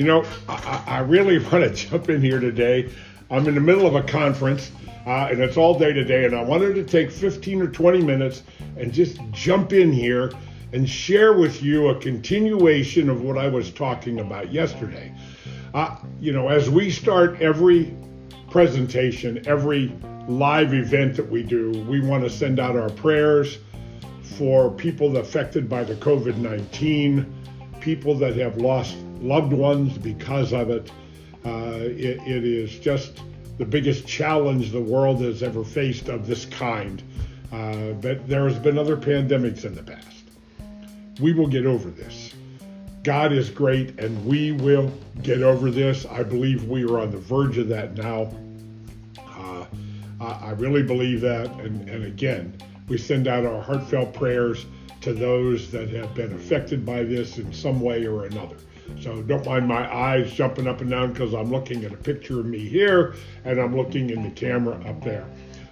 You know, I, I really want to jump in here today. I'm in the middle of a conference, uh, and it's all day today, and I wanted to take 15 or 20 minutes and just jump in here and share with you a continuation of what I was talking about yesterday. Uh, you know, as we start every presentation, every live event that we do, we want to send out our prayers for people affected by the COVID 19, people that have lost loved ones because of it. Uh, it, it is just the biggest challenge the world has ever faced of this kind. Uh, but there has been other pandemics in the past. We will get over this. God is great, and we will get over this. I believe we are on the verge of that now. Uh, I really believe that. And, and again, we send out our heartfelt prayers to those that have been affected by this in some way or another. So don't mind my eyes jumping up and down because I'm looking at a picture of me here and I'm looking in the camera up there.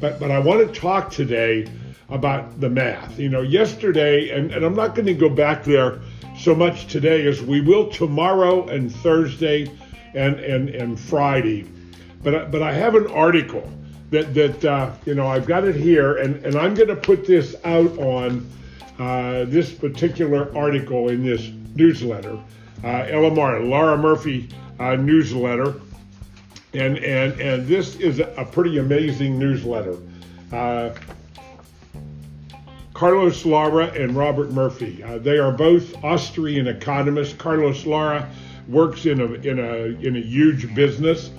But but I want to talk today about the math. You know, yesterday, and, and I'm not going to go back there so much today as we will tomorrow and Thursday and and, and Friday. But but I have an article that that uh, you know I've got it here, and and I'm going to put this out on uh, this particular article in this newsletter, uh, LMR, Lara Murphy uh, newsletter, and and and this is a pretty amazing newsletter. Uh, Carlos Lara and Robert Murphy. Uh, they are both Austrian economists. Carlos Lara works in a in a in a huge business,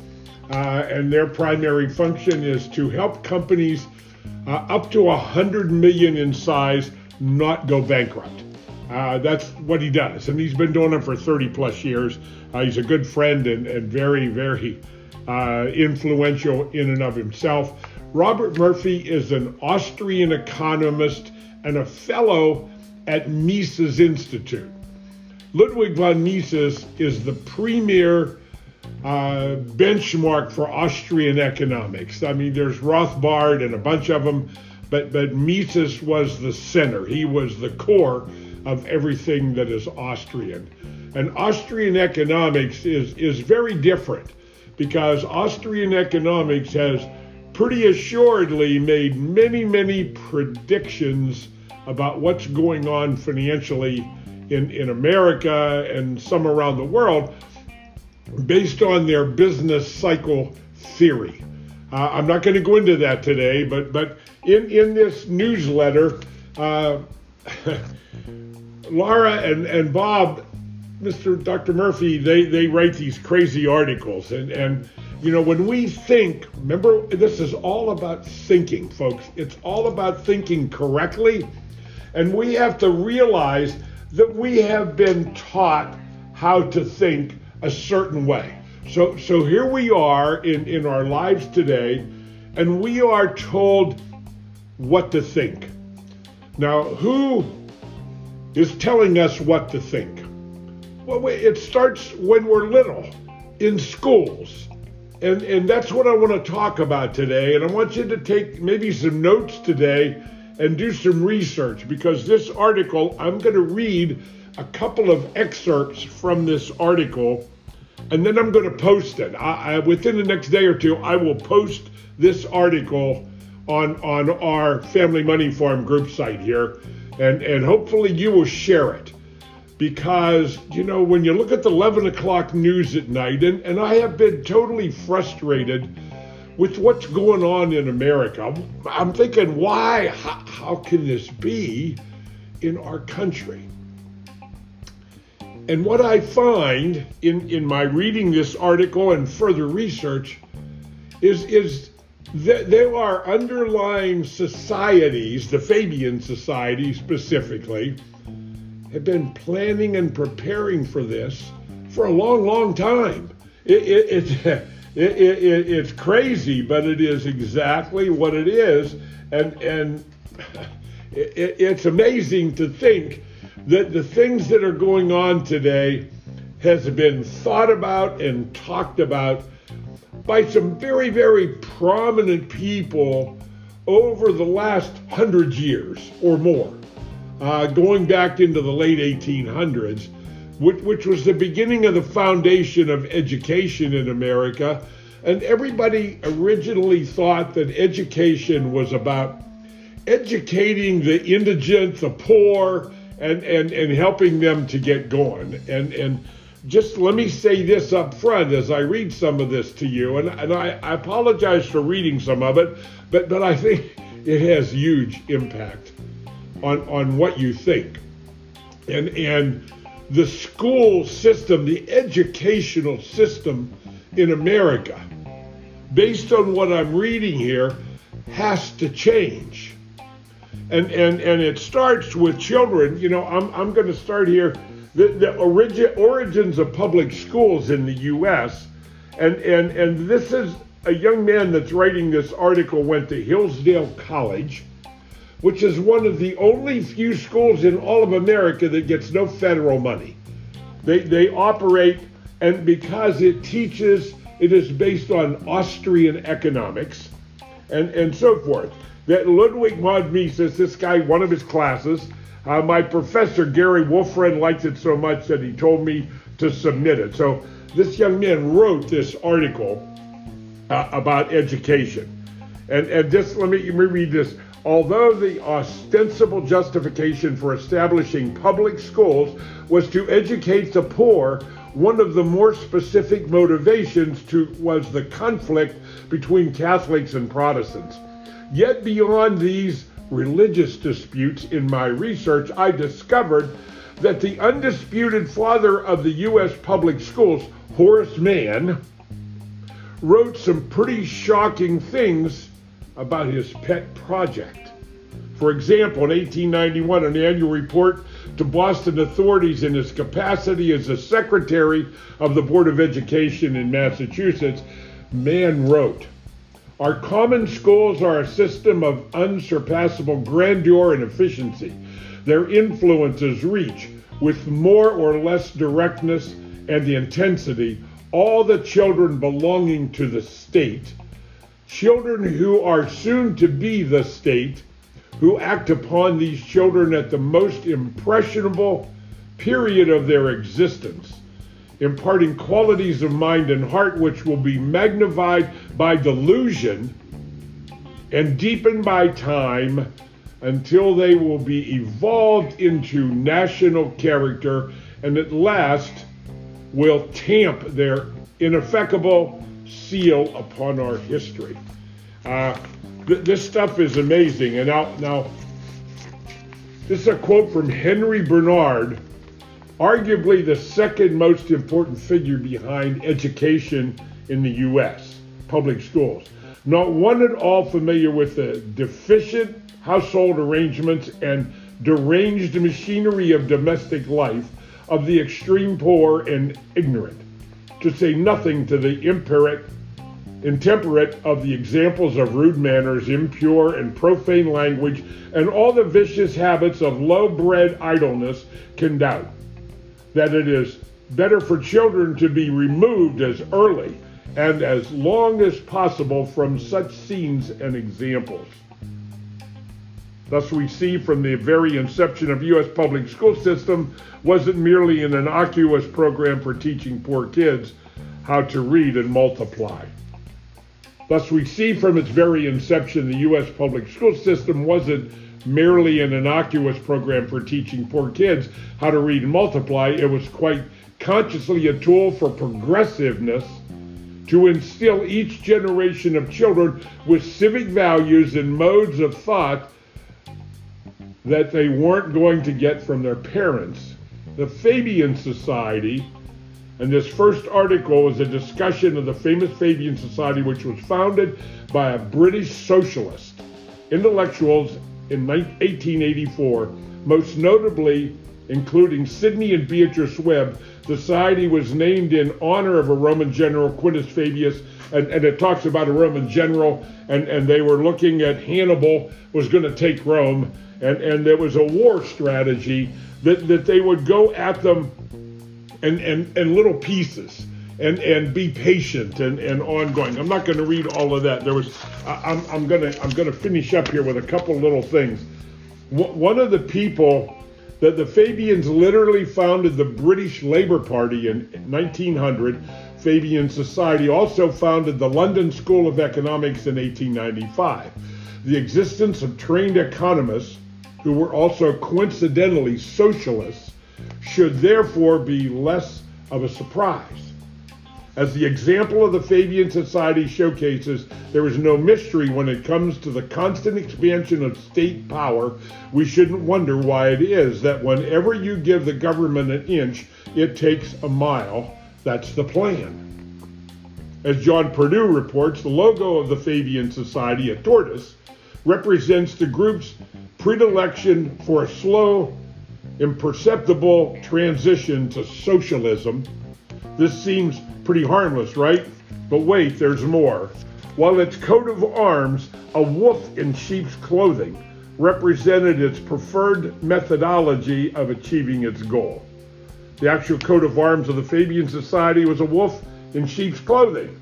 uh, and their primary function is to help companies uh, up to a hundred million in size not go bankrupt. Uh, that's what he does, and he's been doing it for 30 plus years. Uh, he's a good friend and, and very, very uh, influential in and of himself. Robert Murphy is an Austrian economist and a fellow at Mises Institute. Ludwig von Mises is the premier uh, benchmark for Austrian economics. I mean, there's Rothbard and a bunch of them, but but Mises was the center. He was the core of everything that is Austrian. And Austrian economics is is very different because Austrian economics has pretty assuredly made many, many predictions about what's going on financially in, in America and some around the world based on their business cycle theory. Uh, I'm not going to go into that today, but but in in this newsletter, uh, Lara and and Bob, Mr. Dr. Murphy, they they write these crazy articles, and and you know when we think, remember this is all about thinking, folks. It's all about thinking correctly, and we have to realize that we have been taught how to think a certain way. So, so here we are in, in our lives today, and we are told what to think. Now, who is telling us what to think? Well, it starts when we're little in schools. And, and that's what I want to talk about today. And I want you to take maybe some notes today and do some research because this article, I'm going to read a couple of excerpts from this article and then I'm going to post it. I, I, within the next day or two, I will post this article on on our Family Money Farm group site here, and and hopefully you will share it, because you know when you look at the 11 o'clock news at night, and and I have been totally frustrated with what's going on in America. I'm thinking, why? How, how can this be in our country? And what I find in, in my reading this article and further research is, is there are underlying societies, the Fabian Society specifically, have been planning and preparing for this for a long, long time. It, it, it, it's crazy, but it is exactly what it is. And, and it's amazing to think that the things that are going on today has been thought about and talked about by some very, very prominent people over the last hundred years or more, uh, going back into the late 1800s. which, which was the beginning of the foundation of education in America. And everybody originally thought that education was about educating the indigent, the poor, and, and, and helping them to get going. And, and just let me say this up front as I read some of this to you, and, and I, I apologize for reading some of it, but, but I think it has huge impact on, on what you think. And, and the school system, the educational system in America, based on what I'm reading here, has to change. And, and, and it starts with children. You know, I'm, I'm going to start here. The, the origin, origins of public schools in the U.S. And, and, and this is a young man that's writing this article went to Hillsdale College which is one of the only few schools in all of America that gets no federal money. They, they operate, and because it teaches, it is based on Austrian economics and, and so forth. That Ludwig von Mises, this guy, one of his classes, uh, my professor Gary Wolfram liked it so much that he told me to submit it. So this young man wrote this article uh, about education. And, and just let me, let me read this. Although the ostensible justification for establishing public schools was to educate the poor, one of the more specific motivations to, was the conflict between Catholics and Protestants. Yet beyond these religious disputes in my research, I discovered that the undisputed father of the U.S. public schools, Horace Mann, wrote some pretty shocking things about his pet project. For example, in 1891, an annual report to Boston authorities in his capacity as the secretary of the Board of Education in Massachusetts, Mann wrote, Our common schools are a system of unsurpassable grandeur and efficiency. Their influences reach, with more or less directness and intensity, all the children belonging to the state children who are soon to be the state, who act upon these children at the most impressionable period of their existence, imparting qualities of mind and heart which will be magnified by delusion and deepened by time until they will be evolved into national character and at last will tamp their ineffecable seal upon our history. Uh, th- this stuff is amazing. And now, now, this is a quote from Henry Barnard, arguably the second most important figure behind education in the U.S. public schools. Not one at all familiar with the deficient household arrangements and deranged machinery of domestic life of the extreme poor and ignorant to say nothing to the imperate, intemperate of the examples of rude manners, impure and profane language, and all the vicious habits of low bred idleness, can doubt that it is better for children to be removed as early and as long as possible from such scenes and examples. Thus, we see from the very inception of U.S. public school system wasn't merely an innocuous program for teaching poor kids how to read and multiply. Thus, we see from its very inception the U.S. public school system wasn't merely an innocuous program for teaching poor kids how to read and multiply. It was quite consciously a tool for progressiveness to instill each generation of children with civic values and modes of thought that they weren't going to get from their parents. The Fabian Society, and this first article is a discussion of the famous Fabian Society, which was founded by a British socialist intellectuals in 1884, most notably including Sidney and Beatrice Webb. The society was named in honor of a Roman general, Quintus Fabius, and, and it talks about a Roman general, and, and they were looking at Hannibal was going to take Rome, and, and there was a war strategy that, that they would go at them and, and, and little pieces and, and be patient and, and ongoing. I'm not going to read all of that. There was, I'm, I'm going to, I'm to finish up here with a couple little things. One of the people that the Fabians literally founded the British Labour Party in 1900. Fabian Society also founded the London School of Economics in 1895. The existence of trained economists who were also coincidentally socialists should therefore be less of a surprise. As the example of the Fabian Society showcases, there is no mystery when it comes to the constant expansion of state power. We shouldn't wonder why it is that whenever you give the government an inch, it takes a mile. That's the plan. As John Purdue reports, the logo of the Fabian Society, a tortoise, represents the group's predilection for a slow, imperceptible transition to socialism. This seems Pretty harmless, right? But wait, there's more. While its coat of arms, a wolf in sheep's clothing, represented its preferred methodology of achieving its goal. The actual coat of arms of the Fabian Society was a wolf in sheep's clothing.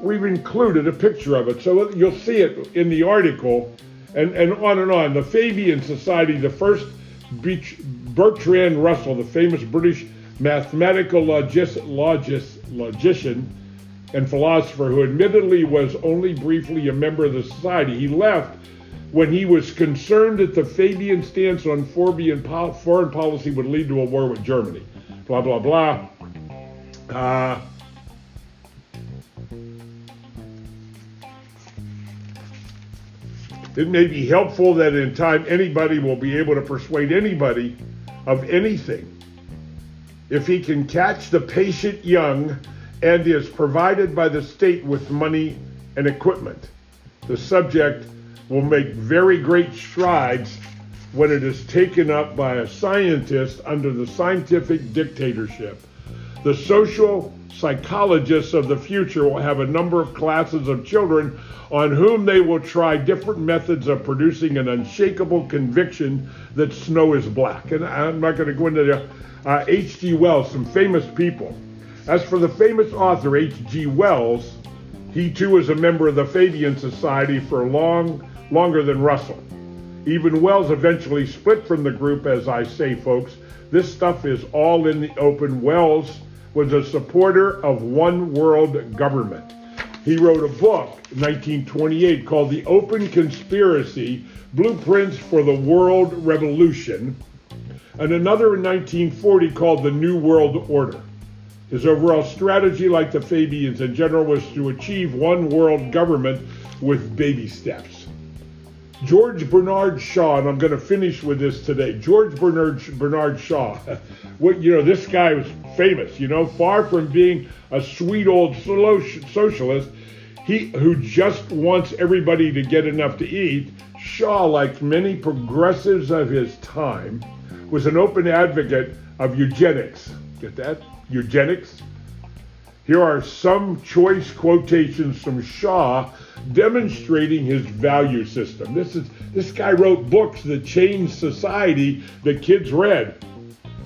We've included a picture of it, so you'll see it in the article, and, and on and on. The Fabian Society, the first Bertrand Russell, the famous British mathematical logis, logis, logician and philosopher who admittedly was only briefly a member of the society. He left when he was concerned that the Fabian stance on foreign policy would lead to a war with Germany. Blah, blah, blah. Uh, it may be helpful that in time anybody will be able to persuade anybody of anything if he can catch the patient young and is provided by the state with money and equipment. The subject will make very great strides when it is taken up by a scientist under the scientific dictatorship. The social psychologists of the future will have a number of classes of children on whom they will try different methods of producing an unshakable conviction that snow is black. And I'm not going to go into the H.G. Uh, Wells, some famous people. As for the famous author H.G. Wells, he too was a member of the Fabian Society for long, longer than Russell. Even Wells eventually split from the group, as I say, folks. This stuff is all in the open. Wells was a supporter of one world government. He wrote a book in 1928 called The Open Conspiracy Blueprints for the World Revolution and another in 1940 called the New World Order. His overall strategy, like the Fabians in general, was to achieve one world government with baby steps. George Bernard Shaw, and I'm going to finish with this today. George Bernard Bernard Shaw, what you know, this guy was famous. You know, far from being a sweet old socialist, he who just wants everybody to get enough to eat. Shaw, like many progressives of his time, was an open advocate of eugenics. Get that? Eugenics? Here are some choice quotations from Shaw demonstrating his value system. This is this guy wrote books that changed society that kids read.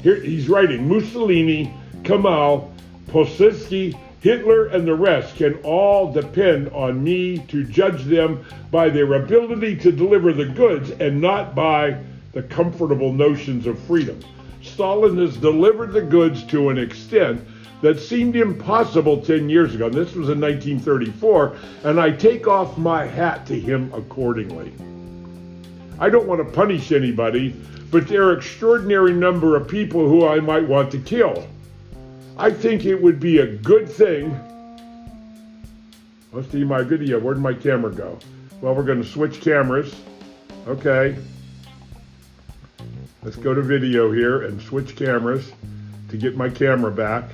Here he's writing Mussolini, Kemal, Pilsudski, Hitler, and the rest can all depend on me to judge them by their ability to deliver the goods and not by the comfortable notions of freedom. Stalin has delivered the goods to an extent that seemed impossible 10 years ago. And this was in 1934, and I take off my hat to him accordingly. I don't want to punish anybody, but there are extraordinary number of people who I might want to kill. I think it would be a good thing. Let's see my video. Where'd my camera go? Well, we're going to switch cameras. Okay. Let's go to video here and switch cameras to get my camera back.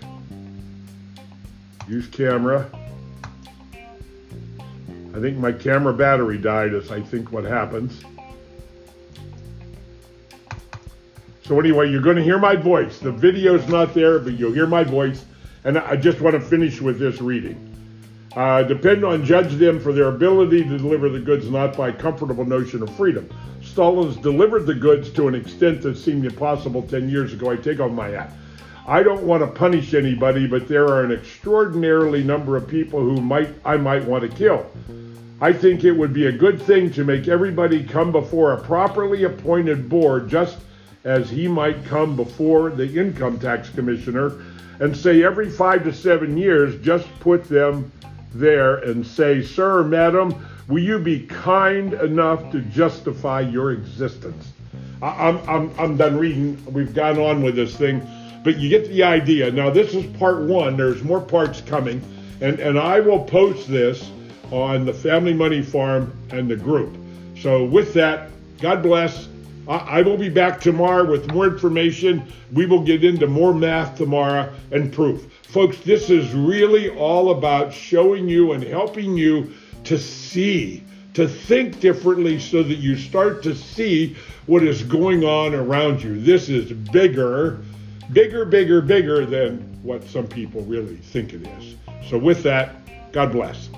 Use camera. I think my camera battery died is I think what happens. So anyway, you're going to hear my voice. The video's not there, but you'll hear my voice. And I just want to finish with this reading. Uh, depend on judge them for their ability to deliver the goods, not by comfortable notion of freedom. Stalin's delivered the goods to an extent that seemed impossible 10 years ago. I take off my hat. I don't want to punish anybody, but there are an extraordinarily number of people who might I might want to kill. I think it would be a good thing to make everybody come before a properly appointed board just as he might come before the income tax commissioner and say every five to seven years, just put them there and say, Sir, madam, will you be kind enough to justify your existence? I, am I'm, I'm done reading. We've gone on with this thing, but you get the idea. Now, this is part one. There's more parts coming, and, and I will post this on the Family Money Farm and the group. So, with that, God bless. I, will be back tomorrow with more information. We will get into more math tomorrow and proof. Folks, this is really all about showing you and helping you to see, to think differently so that you start to see what is going on around you. This is bigger, bigger, bigger, bigger than what some people really think it is. So, with that, God bless.